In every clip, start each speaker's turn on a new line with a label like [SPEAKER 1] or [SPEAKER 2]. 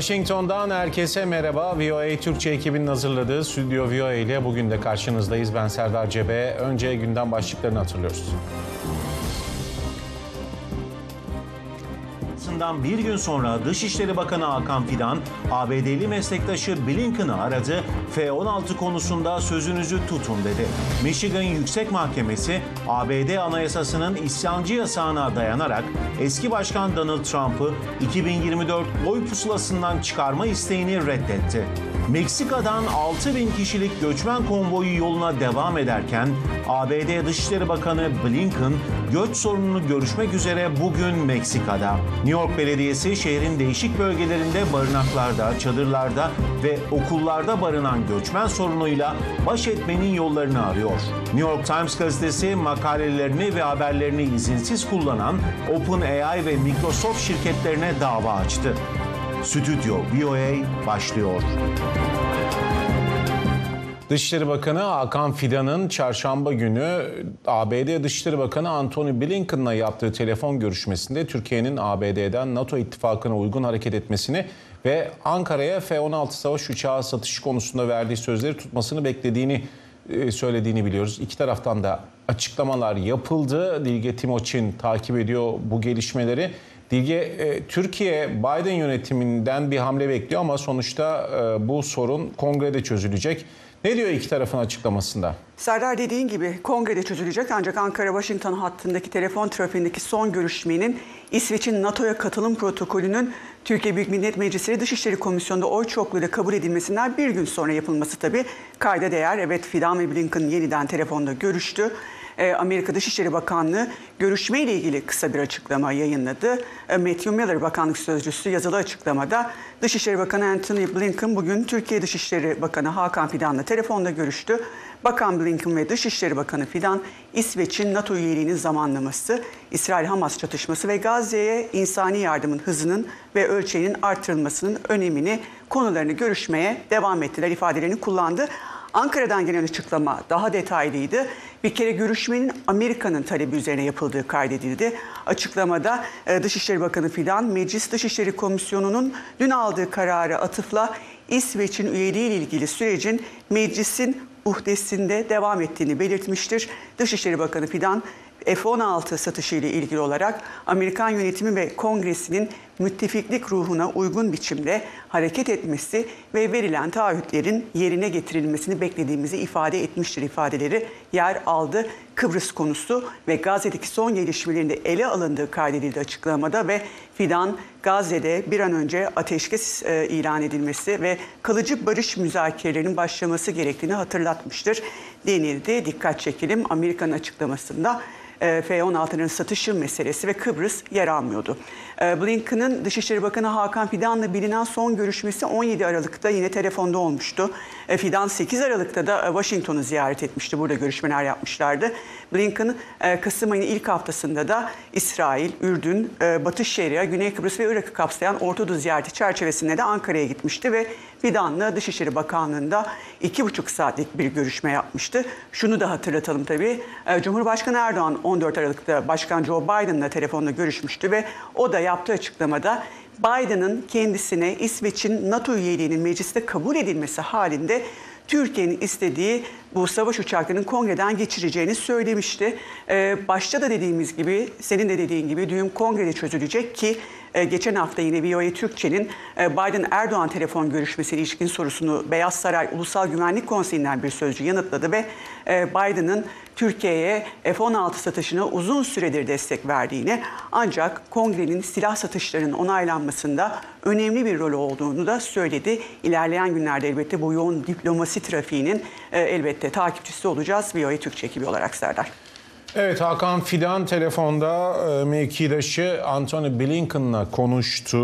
[SPEAKER 1] Washington'dan herkese merhaba. VOA Türkçe ekibinin hazırladığı Stüdyo VOA ile bugün de karşınızdayız. Ben Serdar Cebe. Önce gündem başlıklarını hatırlıyoruz. Aslında bir gün sonra Dışişleri Bakanı Hakan Fidan, ABD'li meslektaşı Blinken'ı aradı. F-16 konusunda sözünüzü tutun dedi. Michigan Yüksek Mahkemesi, ABD Anayasası'nın isyancı yasağına dayanarak eski başkan Donald Trump'ı 2024 oy pusulasından çıkarma isteğini reddetti. Meksika'dan 6 bin kişilik göçmen konvoyu yoluna devam ederken ABD Dışişleri Bakanı Blinken göç sorununu görüşmek üzere bugün Meksika'da. New York Belediyesi şehrin değişik bölgelerinde barınaklarda, çadırlarda ve okullarda barınan göçmen sorunuyla baş etmenin yollarını arıyor. New York Times gazetesi makalelerini ve haberlerini izinsiz kullanan OpenAI ve Microsoft şirketlerine dava açtı. Stüdyo VOA başlıyor. Dışişleri Bakanı Hakan Fidan'ın çarşamba günü ABD Dışişleri Bakanı Antony Blinken'la yaptığı telefon görüşmesinde Türkiye'nin ABD'den NATO ittifakına uygun hareket etmesini ve Ankara'ya F-16 savaş uçağı satışı konusunda verdiği sözleri tutmasını beklediğini e, söylediğini biliyoruz. İki taraftan da açıklamalar yapıldı. Dilge Timoçin takip ediyor bu gelişmeleri. Dilge, e, Türkiye Biden yönetiminden bir hamle bekliyor ama sonuçta e, bu sorun kongrede çözülecek. Ne diyor iki tarafın açıklamasında?
[SPEAKER 2] Serdar dediğin gibi kongrede çözülecek ancak Ankara-Washington hattındaki telefon trafiğindeki son görüşmenin İsveç'in NATO'ya katılım protokolünün Türkiye Büyük Millet Meclisi Dışişleri Komisyonu'nda oy çokluğuyla kabul edilmesinden bir gün sonra yapılması tabii kayda değer. Evet Fidan ve Blinken yeniden telefonda görüştü. Ee, Amerika Dışişleri Bakanlığı görüşme ile ilgili kısa bir açıklama yayınladı. Ee, Matthew Miller Bakanlık Sözcüsü yazılı açıklamada Dışişleri Bakanı Antony Blinken bugün Türkiye Dışişleri Bakanı Hakan Fidan'la telefonda görüştü. Bakan Blinken ve Dışişleri Bakanı Fidan, İsveç'in NATO üyeliğinin zamanlaması, İsrail-Hamas çatışması ve Gazze'ye insani yardımın hızının ve ölçeğinin artırılmasının önemini, konularını görüşmeye devam ettiler ifadelerini kullandı. Ankara'dan gelen açıklama daha detaylıydı. Bir kere görüşmenin Amerika'nın talebi üzerine yapıldığı kaydedildi. Açıklamada e, Dışişleri Bakanı Fidan, Meclis Dışişleri Komisyonu'nun dün aldığı kararı atıfla İsveç'in üyeliği ile ilgili sürecin meclisin uhdesinde devam ettiğini belirtmiştir. Dışişleri Bakanı Fidan F-16 satışı ile ilgili olarak Amerikan yönetimi ve kongresinin müttefiklik ruhuna uygun biçimde hareket etmesi ve verilen taahhütlerin yerine getirilmesini beklediğimizi ifade etmiştir ifadeleri yer aldı. Kıbrıs konusu ve Gazze'deki son gelişmelerinde ele alındığı kaydedildi açıklamada ve Fidan Gazze'de bir an önce ateşkes e, ilan edilmesi ve kalıcı barış müzakerelerinin başlaması gerektiğini hatırlatmıştır denildi. Dikkat çekelim Amerika'nın açıklamasında e, F-16'nın satışı meselesi ve Kıbrıs yer almıyordu. E, Blinken'ın Dışişleri Bakanı Hakan Fidan'la bilinen son görüşmesi 17 Aralık'ta yine telefonda olmuştu. E, Fidan 8 Aralık'ta da Washington'u ziyaret etmişti. Burada görüşmeler yapmışlardı. Blinken Kasım ayının ilk haftasında da İsrail, Ürdün, Batı Şeria, Güney Kıbrıs ve Irak'ı kapsayan Orta Doğu ziyareti çerçevesinde de Ankara'ya gitmişti ve Fidan'la Dışişleri Bakanlığı'nda iki buçuk saatlik bir görüşme yapmıştı. Şunu da hatırlatalım tabii. Cumhurbaşkanı Erdoğan 14 Aralık'ta Başkan Joe Biden'la telefonla görüşmüştü ve o da yaptığı açıklamada Biden'ın kendisine İsveç'in NATO üyeliğinin mecliste kabul edilmesi halinde Türkiye'nin istediği bu savaş uçaklarının kongreden geçireceğini söylemişti. Ee, başta da dediğimiz gibi, senin de dediğin gibi düğüm kongrede çözülecek ki e, geçen hafta yine VOA Türkçe'nin e, Biden-Erdoğan telefon görüşmesi ilişkin sorusunu Beyaz Saray Ulusal Güvenlik Konseyi'nden bir sözcü yanıtladı ve e, Biden'ın Türkiye'ye F-16 satışına uzun süredir destek verdiğini ancak kongrenin silah satışlarının onaylanmasında önemli bir rol olduğunu da söyledi. İlerleyen günlerde elbette bu yoğun diplomasi trafiğinin elbette takipçisi olacağız VOA Türkçe ekibi olarak Serdar.
[SPEAKER 1] Evet Hakan Fidan telefonda e, mevkidaşı Antony Blinken'la konuştu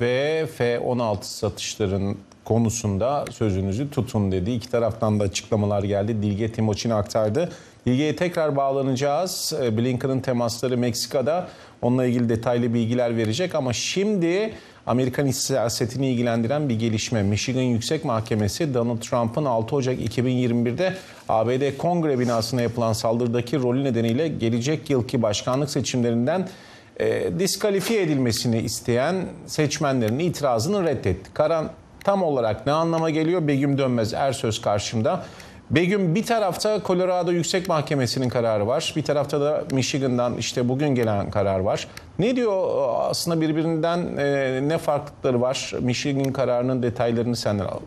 [SPEAKER 1] ve F-16 satışların konusunda sözünüzü tutun dedi. İki taraftan da açıklamalar geldi. Dilge Timoçin aktardı. Dilge'ye tekrar bağlanacağız. E, Blinken'ın temasları Meksika'da. Onunla ilgili detaylı bilgiler verecek ama şimdi Amerikan siyasetini ilgilendiren bir gelişme. Michigan Yüksek Mahkemesi Donald Trump'ın 6 Ocak 2021'de ABD Kongre binasına yapılan saldırıdaki rolü nedeniyle gelecek yılki başkanlık seçimlerinden e, diskalifiye edilmesini isteyen seçmenlerin itirazını reddetti. Karar tam olarak ne anlama geliyor? Begüm Dönmez Ersöz karşımda. Begüm bir tarafta Colorado Yüksek Mahkemesi'nin kararı var. Bir tarafta da Michigan'dan işte bugün gelen karar var. Ne diyor aslında birbirinden e, ne farklılıkları var? Michigan kararının detaylarını senden alalım.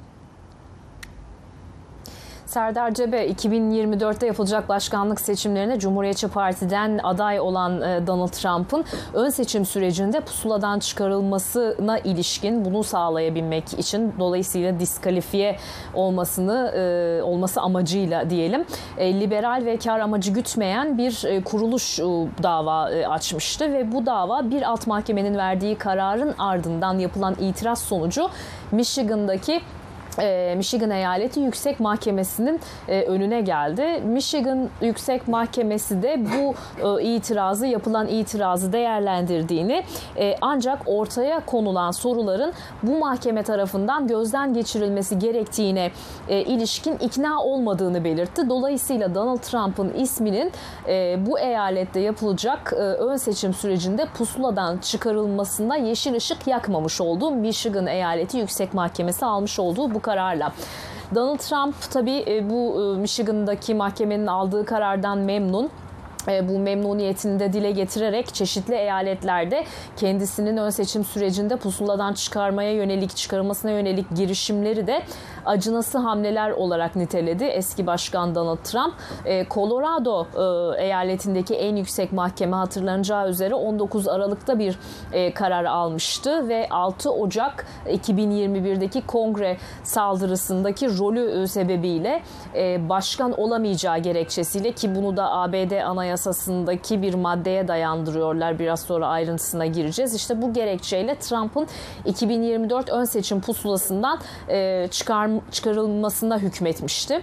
[SPEAKER 3] Serdar Cebe 2024'te yapılacak başkanlık seçimlerine Cumhuriyetçi Parti'den aday olan e, Donald Trump'ın ön seçim sürecinde pusuladan çıkarılmasına ilişkin bunu sağlayabilmek için dolayısıyla diskalifiye olmasını e, olması amacıyla diyelim e, liberal ve kar amacı gütmeyen bir kuruluş dava açmıştı ve bu dava bir alt mahkemenin verdiği kararın ardından yapılan itiraz sonucu Michigan'daki Michigan Eyaleti Yüksek Mahkemesi'nin e, önüne geldi. Michigan Yüksek Mahkemesi de bu e, itirazı, yapılan itirazı değerlendirdiğini ancak ortaya konulan soruların bu mahkeme tarafından gözden geçirilmesi gerektiğine ilişkin ikna olmadığını belirtti. Dolayısıyla Donald Trump'ın isminin bu eyalette yapılacak ön seçim sürecinde pusuladan çıkarılmasına yeşil ışık yakmamış oldu. Michigan Eyaleti Yüksek Mahkemesi almış olduğu bu kararla. Donald Trump tabii e, bu e, Michigan'daki mahkemenin aldığı karardan memnun e, bu memnuniyetini de dile getirerek çeşitli eyaletlerde kendisinin ön seçim sürecinde pusuladan çıkarmaya yönelik, çıkarılmasına yönelik girişimleri de acınası hamleler olarak niteledi eski başkan Donald Trump. E, Colorado e, eyaletindeki en yüksek mahkeme hatırlanacağı üzere 19 Aralık'ta bir e, karar almıştı ve 6 Ocak 2021'deki kongre saldırısındaki rolü sebebiyle başkan olamayacağı gerekçesiyle ki bunu da ABD Anayasası'ndaki bir maddeye dayandırıyorlar. Biraz sonra ayrıntısına gireceğiz. İşte bu gerekçeyle Trump'ın 2024 ön seçim pusulasından çıkarma çıkarılmasına hükmetmişti.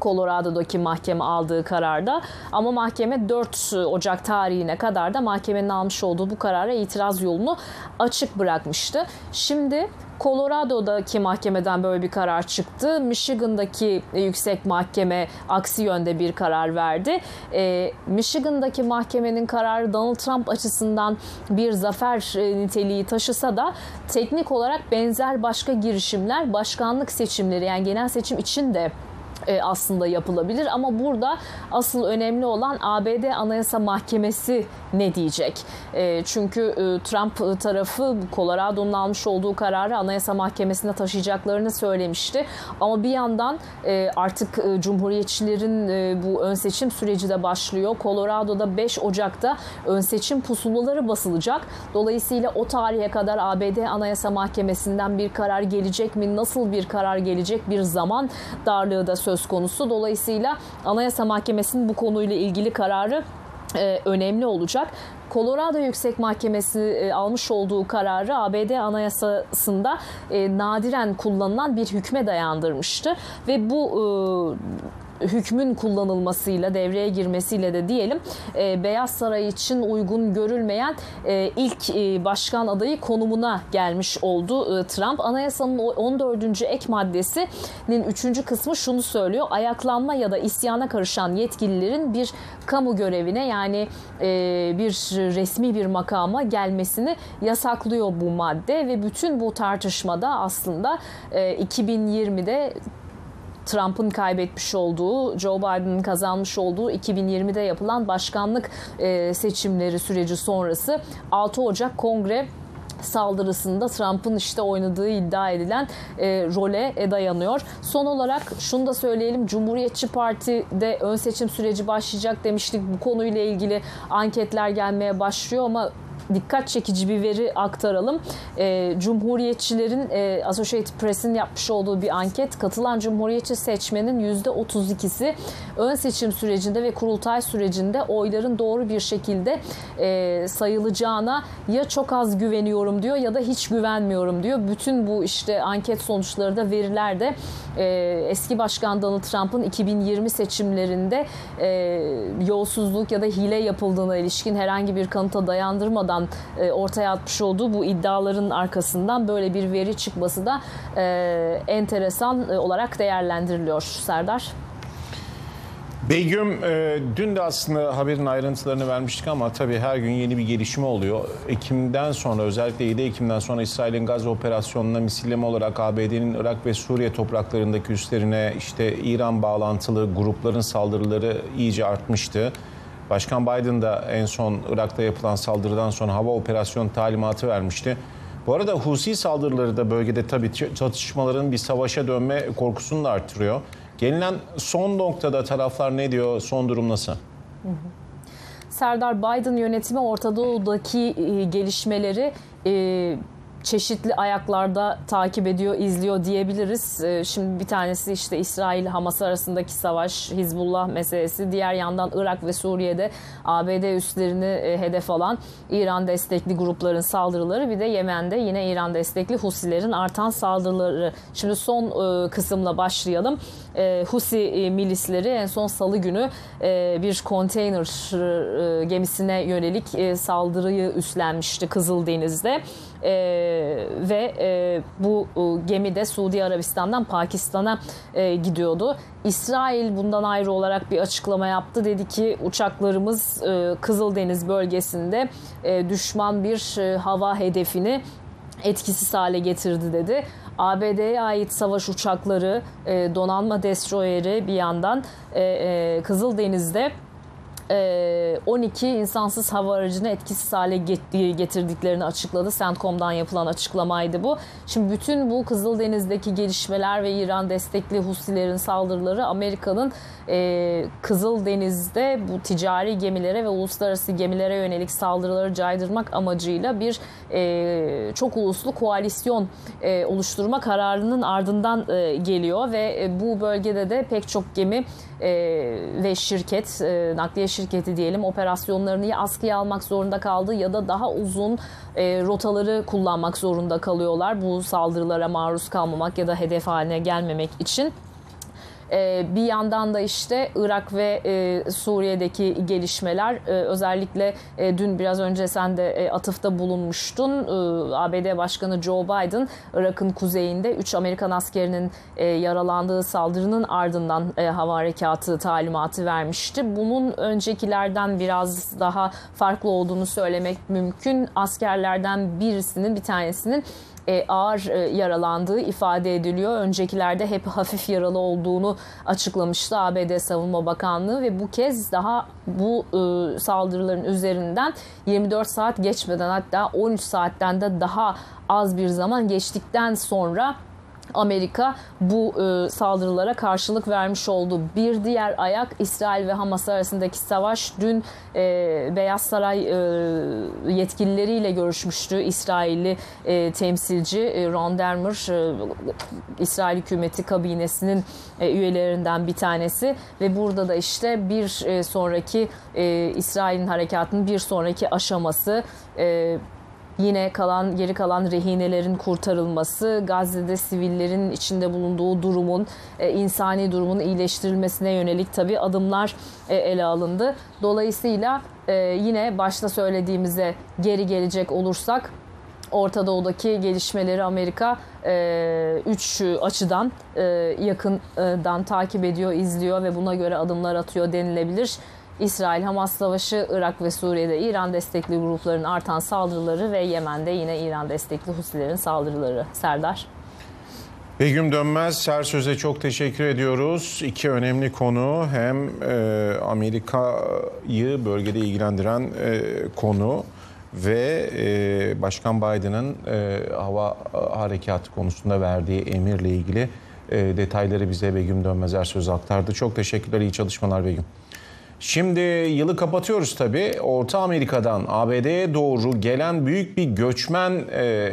[SPEAKER 3] Colorado'daki mahkeme aldığı kararda ama mahkeme 4 Ocak tarihine kadar da mahkemenin almış olduğu bu karara itiraz yolunu açık bırakmıştı. Şimdi Colorado'daki mahkemeden böyle bir karar çıktı. Michigan'daki yüksek mahkeme aksi yönde bir karar verdi. E, Michigan'daki mahkemenin kararı Donald Trump açısından bir zafer e, niteliği taşısa da teknik olarak benzer başka girişimler başkanlık seçimleri yani genel seçim için de e, aslında yapılabilir ama burada asıl önemli olan ABD Anayasa Mahkemesi ne diyecek? E, çünkü e, Trump tarafı Colorado'nun almış olduğu kararı Anayasa Mahkemesi'ne taşıyacaklarını söylemişti. Ama bir yandan artık Cumhuriyetçilerin bu ön seçim süreci de başlıyor. Colorado'da 5 Ocak'ta ön seçim pusulaları basılacak. Dolayısıyla o tarihe kadar ABD Anayasa Mahkemesi'nden bir karar gelecek mi? Nasıl bir karar gelecek? Bir zaman darlığı da söz konusu. Dolayısıyla Anayasa Mahkemesi'nin bu konuyla ilgili kararı e, önemli olacak. Colorado Yüksek Mahkemesi e, almış olduğu kararı ABD Anayasası'nda e, nadiren kullanılan bir hükme dayandırmıştı ve bu hükmün kullanılmasıyla devreye girmesiyle de diyelim e, Beyaz Saray için uygun görülmeyen e, ilk e, başkan adayı konumuna gelmiş oldu Trump. Anayasanın 14. ek maddesinin 3. kısmı şunu söylüyor. Ayaklanma ya da isyana karışan yetkililerin bir kamu görevine yani bir resmi bir makama gelmesini yasaklıyor bu madde ve bütün bu tartışmada aslında e, 2020'de Trump'ın kaybetmiş olduğu, Joe Biden'ın kazanmış olduğu 2020'de yapılan başkanlık e, seçimleri süreci sonrası 6 Ocak Kongre saldırısında Trump'ın işte oynadığı iddia edilen e, role e, dayanıyor. Son olarak şunu da söyleyelim. Cumhuriyetçi Parti'de ön seçim süreci başlayacak demiştik. Bu konuyla ilgili anketler gelmeye başlıyor ama dikkat çekici bir veri aktaralım. E, Cumhuriyetçilerin e, Associated Press'in yapmış olduğu bir anket katılan Cumhuriyetçi seçmenin %32'si ön seçim sürecinde ve kurultay sürecinde oyların doğru bir şekilde e, sayılacağına ya çok az güveniyorum diyor ya da hiç güvenmiyorum diyor. Bütün bu işte anket sonuçları da veriler de e, eski başkan Donald Trump'ın 2020 seçimlerinde e, yolsuzluk ya da hile yapıldığına ilişkin herhangi bir kanıta dayandırmadan tarafından e, ortaya atmış olduğu bu iddiaların arkasından böyle bir veri çıkması da e, enteresan e, olarak değerlendiriliyor Serdar.
[SPEAKER 1] Begüm e, dün de aslında haberin ayrıntılarını vermiştik ama tabii her gün yeni bir gelişme oluyor. Ekim'den sonra özellikle 7 Ekim'den sonra İsrail'in Gazze operasyonuna misilleme olarak ABD'nin Irak ve Suriye topraklarındaki üslerine işte İran bağlantılı grupların saldırıları iyice artmıştı. Başkan Biden da en son Irak'ta yapılan saldırıdan sonra hava operasyonu talimatı vermişti. Bu arada Husi saldırıları da bölgede tabii çatışmaların bir savaşa dönme korkusunu da artırıyor. Gelinen son noktada taraflar ne diyor? Son durum nasıl?
[SPEAKER 3] Serdar Biden yönetimi Orta Doğu'daki e, gelişmeleri e, çeşitli ayaklarda takip ediyor, izliyor diyebiliriz. Ee, şimdi bir tanesi işte İsrail-Hamas arasındaki savaş, Hizbullah meselesi. Diğer yandan Irak ve Suriye'de ABD üslerini e, hedef alan İran destekli grupların saldırıları. Bir de Yemen'de yine İran destekli Husilerin artan saldırıları. Şimdi son e, kısımla başlayalım. E, Husi milisleri en son salı günü bir konteyner gemisine yönelik saldırıyı üstlenmişti Kızıldeniz'de e, ve e, bu e, gemi de Suudi Arabistan'dan Pakistan'a e, gidiyordu. İsrail bundan ayrı olarak bir açıklama yaptı. Dedi ki uçaklarımız e, Kızıldeniz bölgesinde e, düşman bir e, hava hedefini etkisiz hale getirdi dedi. ABD'ye ait savaş uçakları, e, donanma destroyeri bir yandan e, e, Kızıldeniz'de 12 ee, insansız hava aracını etkisiz hale getirdiklerini açıkladı. CENTCOM'dan yapılan açıklamaydı bu. Şimdi bütün bu Kızıldeniz'deki gelişmeler ve İran destekli Husilerin saldırıları Amerika'nın e, Kızıldeniz'de bu ticari gemilere ve uluslararası gemilere yönelik saldırıları caydırmak amacıyla bir e, çok uluslu koalisyon e, oluşturma kararının ardından e, geliyor ve bu bölgede de pek çok gemi ve şirket, e, nakliye şirketi diyelim operasyonlarını ya askıya almak zorunda kaldı ya da daha uzun e, rotaları kullanmak zorunda kalıyorlar. Bu saldırılara maruz kalmamak ya da hedef haline gelmemek için. Ee, bir yandan da işte Irak ve e, Suriye'deki gelişmeler e, özellikle e, dün biraz önce sen de atıfta bulunmuştun. ABD Başkanı Joe Biden Irak'ın kuzeyinde 3 Amerikan askerinin yaralandığı saldırının ardından hava harekatı talimatı vermişti. Bunun öncekilerden biraz daha farklı olduğunu söylemek mümkün. Askerlerden birisinin bir tanesinin e, ağır e, yaralandığı ifade ediliyor. Öncekilerde hep hafif yaralı olduğunu açıklamıştı ABD Savunma Bakanlığı ve bu kez daha bu e, saldırıların üzerinden 24 saat geçmeden hatta 13 saatten de daha az bir zaman geçtikten sonra Amerika bu e, saldırılara karşılık vermiş oldu. Bir diğer ayak İsrail ve Hamas arasındaki savaş. Dün e, Beyaz Saray e, yetkilileriyle görüşmüştü İsrailli e, temsilci e, Ron Dermer, e, İsrail hükümeti kabinesinin e, üyelerinden bir tanesi ve burada da işte bir e, sonraki e, İsrail'in harekatının bir sonraki aşaması e, Yine kalan geri kalan rehinelerin kurtarılması, Gazze'de sivillerin içinde bulunduğu durumun, e, insani durumun iyileştirilmesine yönelik tabii adımlar e, ele alındı. Dolayısıyla e, yine başta söylediğimize geri gelecek olursak Orta Doğu'daki gelişmeleri Amerika e, üç açıdan e, yakından takip ediyor, izliyor ve buna göre adımlar atıyor denilebilir. İsrail-Hamas savaşı, Irak ve Suriye'de İran destekli grupların artan saldırıları ve Yemen'de yine İran destekli Husilerin saldırıları. Serdar.
[SPEAKER 1] Begüm Dönmez her söze çok teşekkür ediyoruz. İki önemli konu hem e, Amerika'yı bölgede ilgilendiren e, konu ve e, Başkan Biden'ın e, hava harekatı konusunda verdiği emirle ilgili e, detayları bize Begüm Dönmez söz aktardı. Çok teşekkürler, iyi çalışmalar Begüm. Şimdi yılı kapatıyoruz tabii. Orta Amerika'dan ABD'ye doğru gelen büyük bir göçmen e,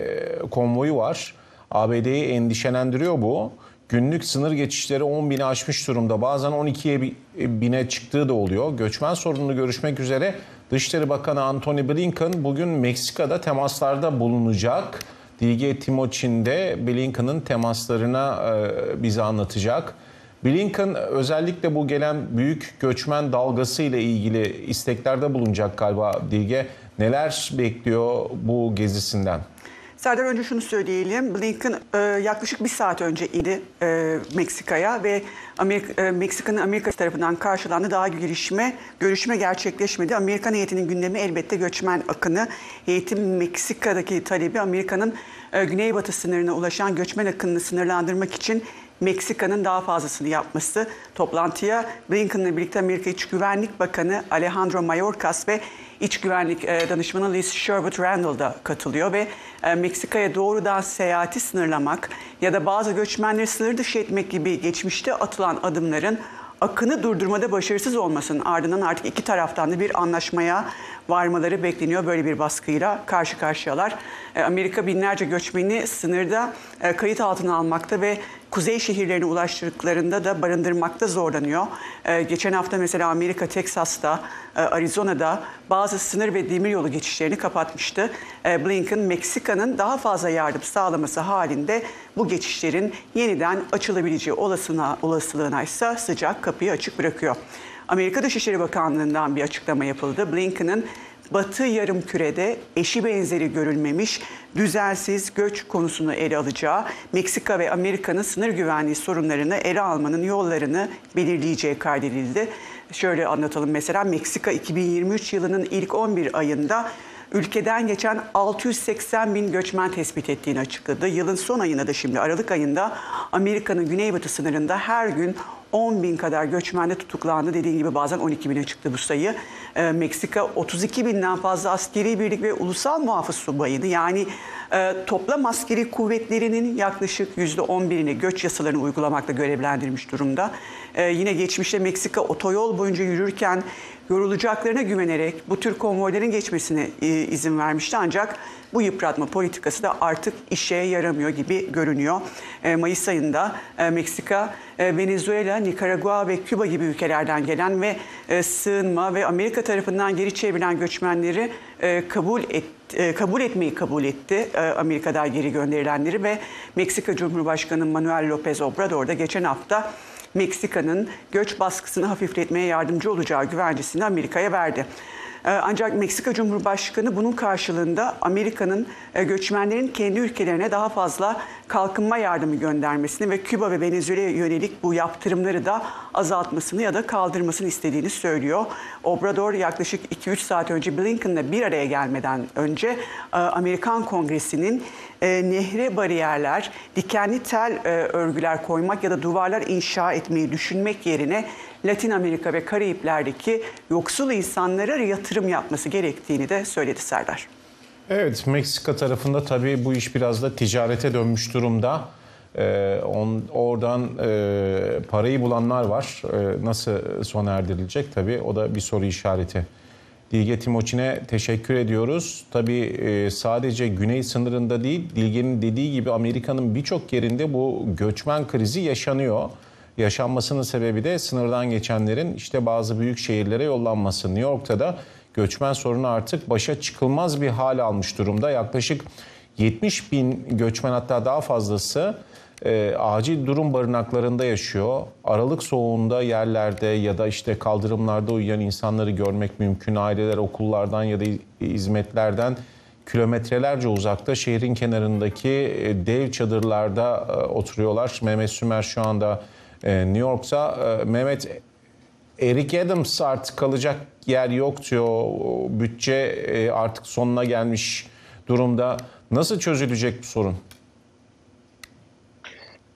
[SPEAKER 1] konvoyu var. ABD'yi endişelendiriyor bu. Günlük sınır geçişleri 10 bini aşmış durumda. Bazen 12'ye bine çıktığı da oluyor. Göçmen sorununu görüşmek üzere Dışişleri Bakanı Antony Blinken bugün Meksika'da temaslarda bulunacak. Dilge Timoçin de Blinken'ın temaslarına e, bize anlatacak. Blinken özellikle bu gelen büyük göçmen dalgası ile ilgili isteklerde bulunacak galiba Dilge. Neler bekliyor bu gezisinden?
[SPEAKER 2] Serdar önce şunu söyleyelim. Blinken e, yaklaşık bir saat önce indi e, Meksika'ya ve Amerika, e, Meksika'nın Amerika tarafından karşılandı. Daha girişme, görüşme gerçekleşmedi. Amerikan heyetinin gündemi elbette göçmen akını. Heyetin Meksika'daki talebi Amerika'nın e, güneybatı sınırına ulaşan göçmen akınını sınırlandırmak için Meksika'nın daha fazlasını yapması. Toplantıya Blinken'la birlikte Amerika İç Güvenlik Bakanı Alejandro Mayorkas ve İç Güvenlik e, Danışmanı Liz Sherwood Randall da katılıyor ve e, Meksika'ya doğrudan seyahati sınırlamak ya da bazı göçmenleri sınır dışı etmek gibi geçmişte atılan adımların akını durdurmada başarısız olmasının ardından artık iki taraftan da bir anlaşmaya varmaları bekleniyor. Böyle bir baskıyla karşı karşıyalar. E, Amerika binlerce göçmeni sınırda kayıt altına almakta ve kuzey şehirlerine ulaştırdıklarında da barındırmakta zorlanıyor. E, geçen hafta mesela Amerika Teksas'ta, Arizona'da bazı sınır ve demiryolu geçişlerini kapatmıştı. Blinken Meksika'nın daha fazla yardım sağlaması halinde bu geçişlerin yeniden açılabileceği olasılığına, olasılığına ise sıcak kapıyı açık bırakıyor. Amerika Dışişleri Bakanlığı'ndan bir açıklama yapıldı. Blinken'ın Batı yarım kürede eşi benzeri görülmemiş düzensiz göç konusunu ele alacağı, Meksika ve Amerika'nın sınır güvenliği sorunlarını ele almanın yollarını belirleyeceği kaydedildi. Şöyle anlatalım mesela Meksika 2023 yılının ilk 11 ayında ülkeden geçen 680 bin göçmen tespit ettiğini açıkladı. Yılın son ayında da şimdi Aralık ayında Amerika'nın güneybatı sınırında her gün 10 bin kadar göçmenle tutuklandı. Dediğim gibi bazen 12 bine çıktı bu sayı. E, Meksika 32 binden fazla askeri birlik ve ulusal muhafız subayını yani e, toplam askeri kuvvetlerinin yaklaşık %11'ini göç yasalarını uygulamakla görevlendirmiş durumda. E, yine geçmişte Meksika otoyol boyunca yürürken yorulacaklarına güvenerek bu tür konvoyların geçmesine e, izin vermişti. Ancak bu yıpratma politikası da artık işe yaramıyor gibi görünüyor. E, Mayıs ayında e, Meksika, Venezuela, Nikaragua ve Küba gibi ülkelerden gelen ve sığınma ve Amerika tarafından geri çevrilen göçmenleri kabul et, e, kabul etmeyi kabul etti. Amerika'dan geri gönderilenleri ve Meksika Cumhurbaşkanı Manuel López Obrador da geçen hafta Meksika'nın göç baskısını hafifletmeye yardımcı olacağı güvencesini Amerika'ya verdi. Ee, ancak Meksika Cumhurbaşkanı bunun karşılığında Amerika'nın e, göçmenlerin kendi ülkelerine daha fazla kalkınma yardımı göndermesini ve Küba ve Venezuela'ya yönelik bu yaptırımları da azaltmasını ya da kaldırmasını istediğini söylüyor. Obrador yaklaşık 2-3 saat önce Blinken'la bir araya gelmeden önce e, Amerikan Kongresi'nin e, nehre bariyerler, dikenli tel örgüler koymak ya da duvarlar inşa etmeyi düşünmek yerine Latin Amerika ve Karayipler'deki yoksul insanlara yatırım yapması gerektiğini de söyledi Serdar.
[SPEAKER 1] Evet Meksika tarafında tabii bu iş biraz da ticarete dönmüş durumda. Ee, on, oradan e, parayı bulanlar var. Ee, nasıl sona erdirilecek tabii o da bir soru işareti. Dilge Timoçin'e teşekkür ediyoruz. Tabii e, sadece güney sınırında değil, Dilge'nin dediği gibi Amerika'nın birçok yerinde bu göçmen krizi yaşanıyor yaşanmasının sebebi de sınırdan geçenlerin işte bazı büyük şehirlere yollanması. New York'ta da göçmen sorunu artık başa çıkılmaz bir hal almış durumda. Yaklaşık 70 bin göçmen hatta daha fazlası e, acil durum barınaklarında yaşıyor. Aralık soğuğunda yerlerde ya da işte kaldırımlarda uyuyan insanları görmek mümkün. Aileler okullardan ya da hizmetlerden kilometrelerce uzakta şehrin kenarındaki e, dev çadırlarda e, oturuyorlar. Mehmet Sümer şu anda e, New York'sa e, Mehmet Eric Adams artık kalacak yer yok diyor. Bütçe e, artık sonuna gelmiş durumda. Nasıl çözülecek bu sorun?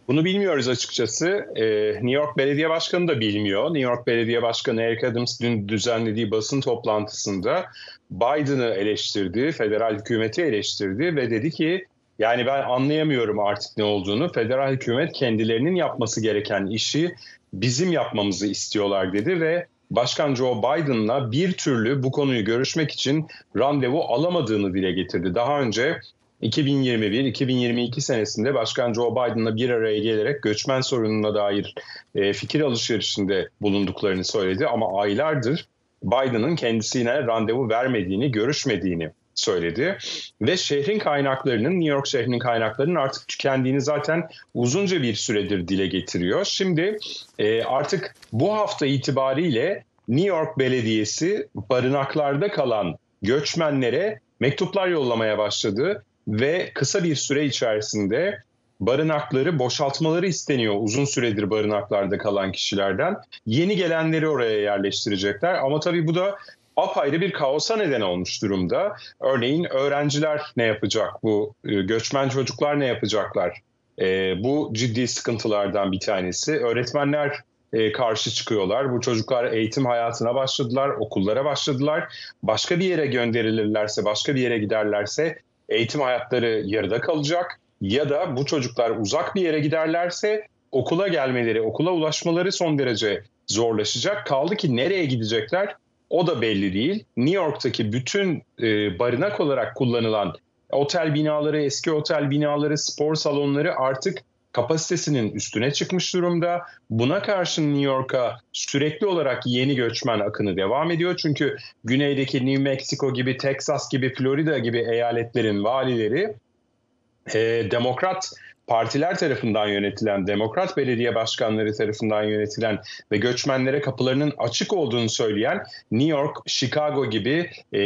[SPEAKER 4] Bunu bilmiyoruz açıkçası. New York Belediye Başkanı da bilmiyor. New York Belediye Başkanı Eric Adams dün düzenlediği basın toplantısında Biden'ı eleştirdi, federal hükümeti eleştirdi ve dedi ki yani ben anlayamıyorum artık ne olduğunu. Federal hükümet kendilerinin yapması gereken işi bizim yapmamızı istiyorlar dedi ve Başkan Joe Biden'la bir türlü bu konuyu görüşmek için randevu alamadığını dile getirdi. Daha önce 2021-2022 senesinde Başkan Joe Biden'la bir araya gelerek göçmen sorununa dair e, fikir alışverişinde bulunduklarını söyledi ama aylardır Biden'ın kendisine randevu vermediğini, görüşmediğini söyledi. Ve şehrin kaynaklarının, New York şehrinin kaynaklarının artık tükendiğini zaten uzunca bir süredir dile getiriyor. Şimdi e, artık bu hafta itibariyle New York Belediyesi barınaklarda kalan göçmenlere mektuplar yollamaya başladı. ve kısa bir süre içerisinde barınakları boşaltmaları isteniyor uzun süredir barınaklarda kalan kişilerden. Yeni gelenleri oraya yerleştirecekler ama tabii bu da apayrı bir kaosa neden olmuş durumda. Örneğin öğrenciler ne yapacak bu e, göçmen çocuklar ne yapacaklar? E, bu ciddi sıkıntılardan bir tanesi. Öğretmenler e, karşı çıkıyorlar. Bu çocuklar eğitim hayatına başladılar, okullara başladılar. Başka bir yere gönderilirlerse, başka bir yere giderlerse eğitim hayatları yarıda kalacak. Ya da bu çocuklar uzak bir yere giderlerse okula gelmeleri, okula ulaşmaları son derece zorlaşacak. Kaldı ki nereye gidecekler o da belli değil. New York'taki bütün e, barınak olarak kullanılan otel binaları, eski otel binaları, spor salonları artık kapasitesinin üstüne çıkmış durumda. Buna karşın New York'a sürekli olarak yeni göçmen akını devam ediyor. Çünkü güneydeki New Mexico gibi, Texas gibi, Florida gibi eyaletlerin valileri e, demokrat partiler tarafından yönetilen, demokrat belediye başkanları tarafından yönetilen ve göçmenlere kapılarının açık olduğunu söyleyen New York, Chicago gibi, e,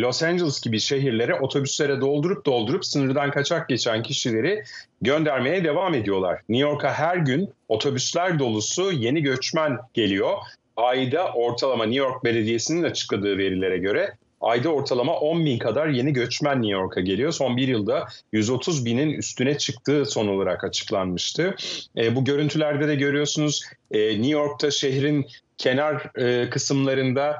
[SPEAKER 4] Los Angeles gibi şehirlere otobüslere doldurup doldurup sınırdan kaçak geçen kişileri göndermeye devam ediyorlar. New York'a her gün otobüsler dolusu yeni göçmen geliyor. Ayda ortalama New York Belediyesi'nin açıkladığı verilere göre ayda ortalama 10 bin kadar yeni göçmen New York'a geliyor. Son bir yılda 130 binin üstüne çıktığı son olarak açıklanmıştı. E, bu görüntülerde de görüyorsunuz e, New York'ta şehrin kenar e, kısımlarında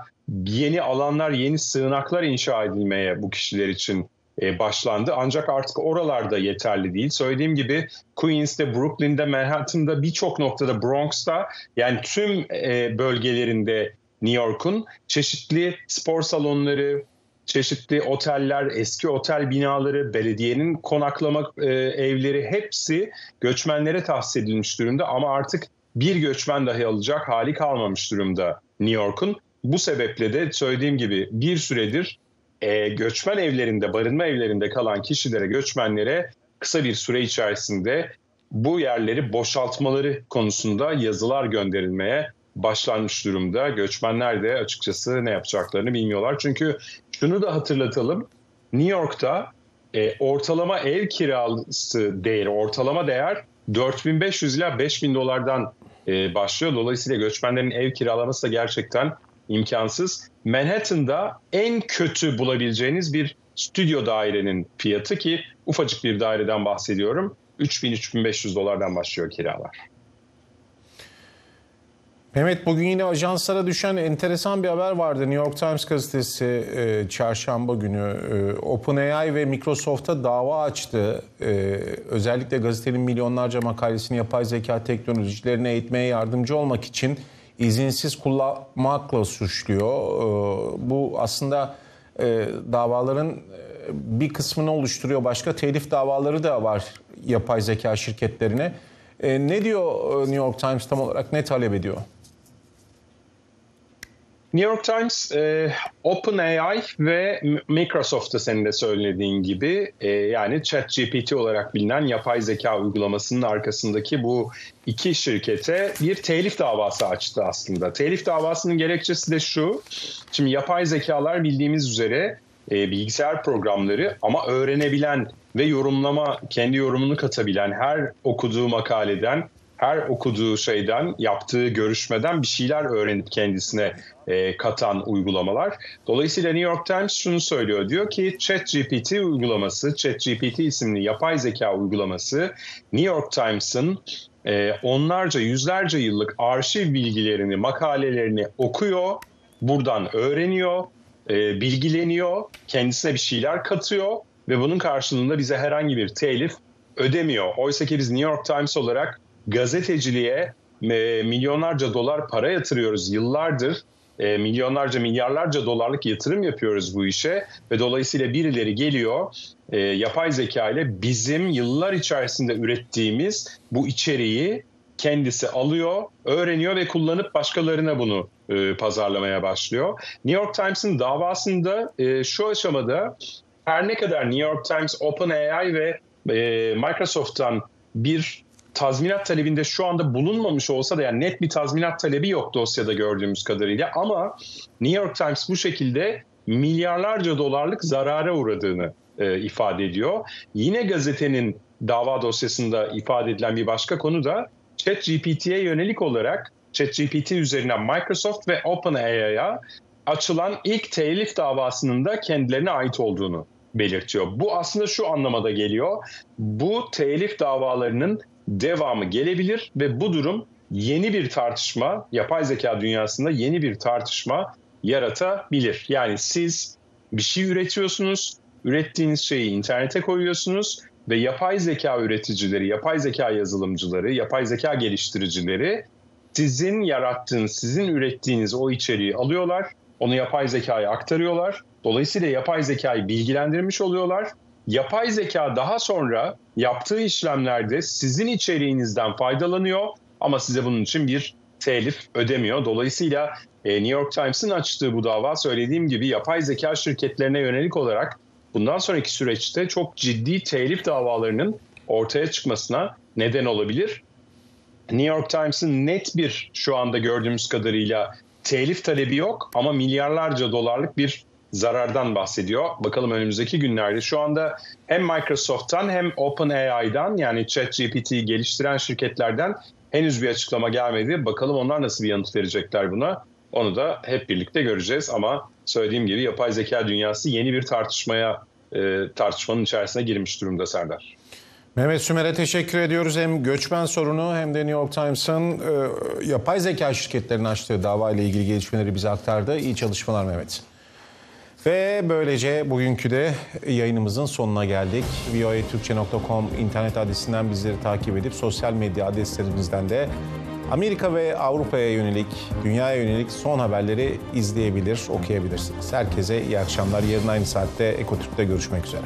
[SPEAKER 4] yeni alanlar, yeni sığınaklar inşa edilmeye bu kişiler için e, başlandı. Ancak artık oralarda yeterli değil. Söylediğim gibi Queens'te, Brooklyn'de, Manhattan'da birçok noktada, Bronx'ta yani tüm e, bölgelerinde New York'un çeşitli spor salonları, çeşitli oteller, eski otel binaları, belediyenin konaklama e, evleri hepsi göçmenlere tahsis edilmiş durumda ama artık bir göçmen dahi alacak hali kalmamış durumda New York'un. Bu sebeple de söylediğim gibi bir süredir e, göçmen evlerinde, barınma evlerinde kalan kişilere, göçmenlere kısa bir süre içerisinde bu yerleri boşaltmaları konusunda yazılar gönderilmeye başlanmış durumda. Göçmenler de açıkçası ne yapacaklarını bilmiyorlar. Çünkü şunu da hatırlatalım. New York'ta e, ortalama ev kirası değeri, ortalama değer 4500 ila 5000 dolardan e, başlıyor. Dolayısıyla göçmenlerin ev kiralaması da gerçekten imkansız. Manhattan'da en kötü bulabileceğiniz bir stüdyo dairenin fiyatı ki ufacık bir daireden bahsediyorum. 3000-3500 dolardan başlıyor kiralar.
[SPEAKER 1] Mehmet bugün yine ajanslara düşen enteresan bir haber vardı. New York Times gazetesi e, çarşamba günü e, OpenAI ve Microsoft'a dava açtı. E, özellikle gazetenin milyonlarca makalesini yapay zeka teknolojilerine eğitmeye yardımcı olmak için izinsiz kullanmakla suçluyor. E, bu aslında e, davaların e, bir kısmını oluşturuyor. Başka telif davaları da var yapay zeka şirketlerine. E, ne diyor e, New York Times tam olarak ne talep ediyor?
[SPEAKER 4] New York Times e, OpenAI ve Microsoft'ta senin de söylediğin gibi e, yani ChatGPT olarak bilinen yapay zeka uygulamasının arkasındaki bu iki şirkete bir telif davası açtı aslında. Telif davasının gerekçesi de şu. Şimdi yapay zekalar bildiğimiz üzere e, bilgisayar programları ama öğrenebilen ve yorumlama, kendi yorumunu katabilen her okuduğu makaleden her okuduğu şeyden, yaptığı görüşmeden bir şeyler öğrenip kendisine e, katan uygulamalar. Dolayısıyla New York Times şunu söylüyor. Diyor ki ChatGPT uygulaması, ChatGPT isimli yapay zeka uygulaması New York Times'ın e, onlarca, yüzlerce yıllık arşiv bilgilerini, makalelerini okuyor, buradan öğreniyor, e, bilgileniyor, kendisine bir şeyler katıyor ve bunun karşılığında bize herhangi bir telif ödemiyor. Oysa ki biz New York Times olarak gazeteciliğe e, milyonlarca dolar para yatırıyoruz yıllardır. E, milyonlarca milyarlarca dolarlık yatırım yapıyoruz bu işe ve dolayısıyla birileri geliyor e, yapay zeka ile bizim yıllar içerisinde ürettiğimiz bu içeriği kendisi alıyor, öğreniyor ve kullanıp başkalarına bunu e, pazarlamaya başlıyor. New York Times'ın davasında e, şu aşamada her ne kadar New York Times, OpenAI ve e, Microsoft'tan bir tazminat talebinde şu anda bulunmamış olsa da yani net bir tazminat talebi yok dosyada gördüğümüz kadarıyla ama New York Times bu şekilde milyarlarca dolarlık zarara uğradığını e, ifade ediyor. Yine gazetenin dava dosyasında ifade edilen bir başka konu da ChatGPT'ye yönelik olarak ChatGPT üzerinden Microsoft ve OpenAI'ya açılan ilk telif davasının da kendilerine ait olduğunu belirtiyor. Bu aslında şu anlamada geliyor. Bu telif davalarının devamı gelebilir ve bu durum yeni bir tartışma, yapay zeka dünyasında yeni bir tartışma yaratabilir. Yani siz bir şey üretiyorsunuz, ürettiğiniz şeyi internete koyuyorsunuz ve yapay zeka üreticileri, yapay zeka yazılımcıları, yapay zeka geliştiricileri sizin yarattığınız, sizin ürettiğiniz o içeriği alıyorlar, onu yapay zekaya aktarıyorlar. Dolayısıyla yapay zekayı bilgilendirmiş oluyorlar. Yapay zeka daha sonra yaptığı işlemlerde sizin içeriğinizden faydalanıyor ama size bunun için bir telif ödemiyor. Dolayısıyla e, New York Times'ın açtığı bu dava söylediğim gibi yapay zeka şirketlerine yönelik olarak bundan sonraki süreçte çok ciddi telif davalarının ortaya çıkmasına neden olabilir. New York Times'ın net bir şu anda gördüğümüz kadarıyla telif talebi yok ama milyarlarca dolarlık bir zarardan bahsediyor. Bakalım önümüzdeki günlerde şu anda hem Microsoft'tan hem OpenAI'dan yani ChatGPT'yi geliştiren şirketlerden henüz bir açıklama gelmedi. Bakalım onlar nasıl bir yanıt verecekler buna. Onu da hep birlikte göreceğiz ama söylediğim gibi yapay zeka dünyası yeni bir tartışmaya e, tartışmanın içerisine girmiş durumda Serdar.
[SPEAKER 1] Mehmet Sümer'e teşekkür ediyoruz. Hem göçmen sorunu hem de New York Times'ın e, yapay zeka şirketlerinin açtığı dava ile ilgili gelişmeleri bize aktardı. İyi çalışmalar Mehmet. Ve böylece bugünkü de yayınımızın sonuna geldik. voatürkçe.com internet adresinden bizleri takip edip sosyal medya adreslerimizden de Amerika ve Avrupa'ya yönelik, dünyaya yönelik son haberleri izleyebilir, okuyabilirsiniz. Herkese iyi akşamlar. Yarın aynı saatte Ekotürk'te görüşmek üzere.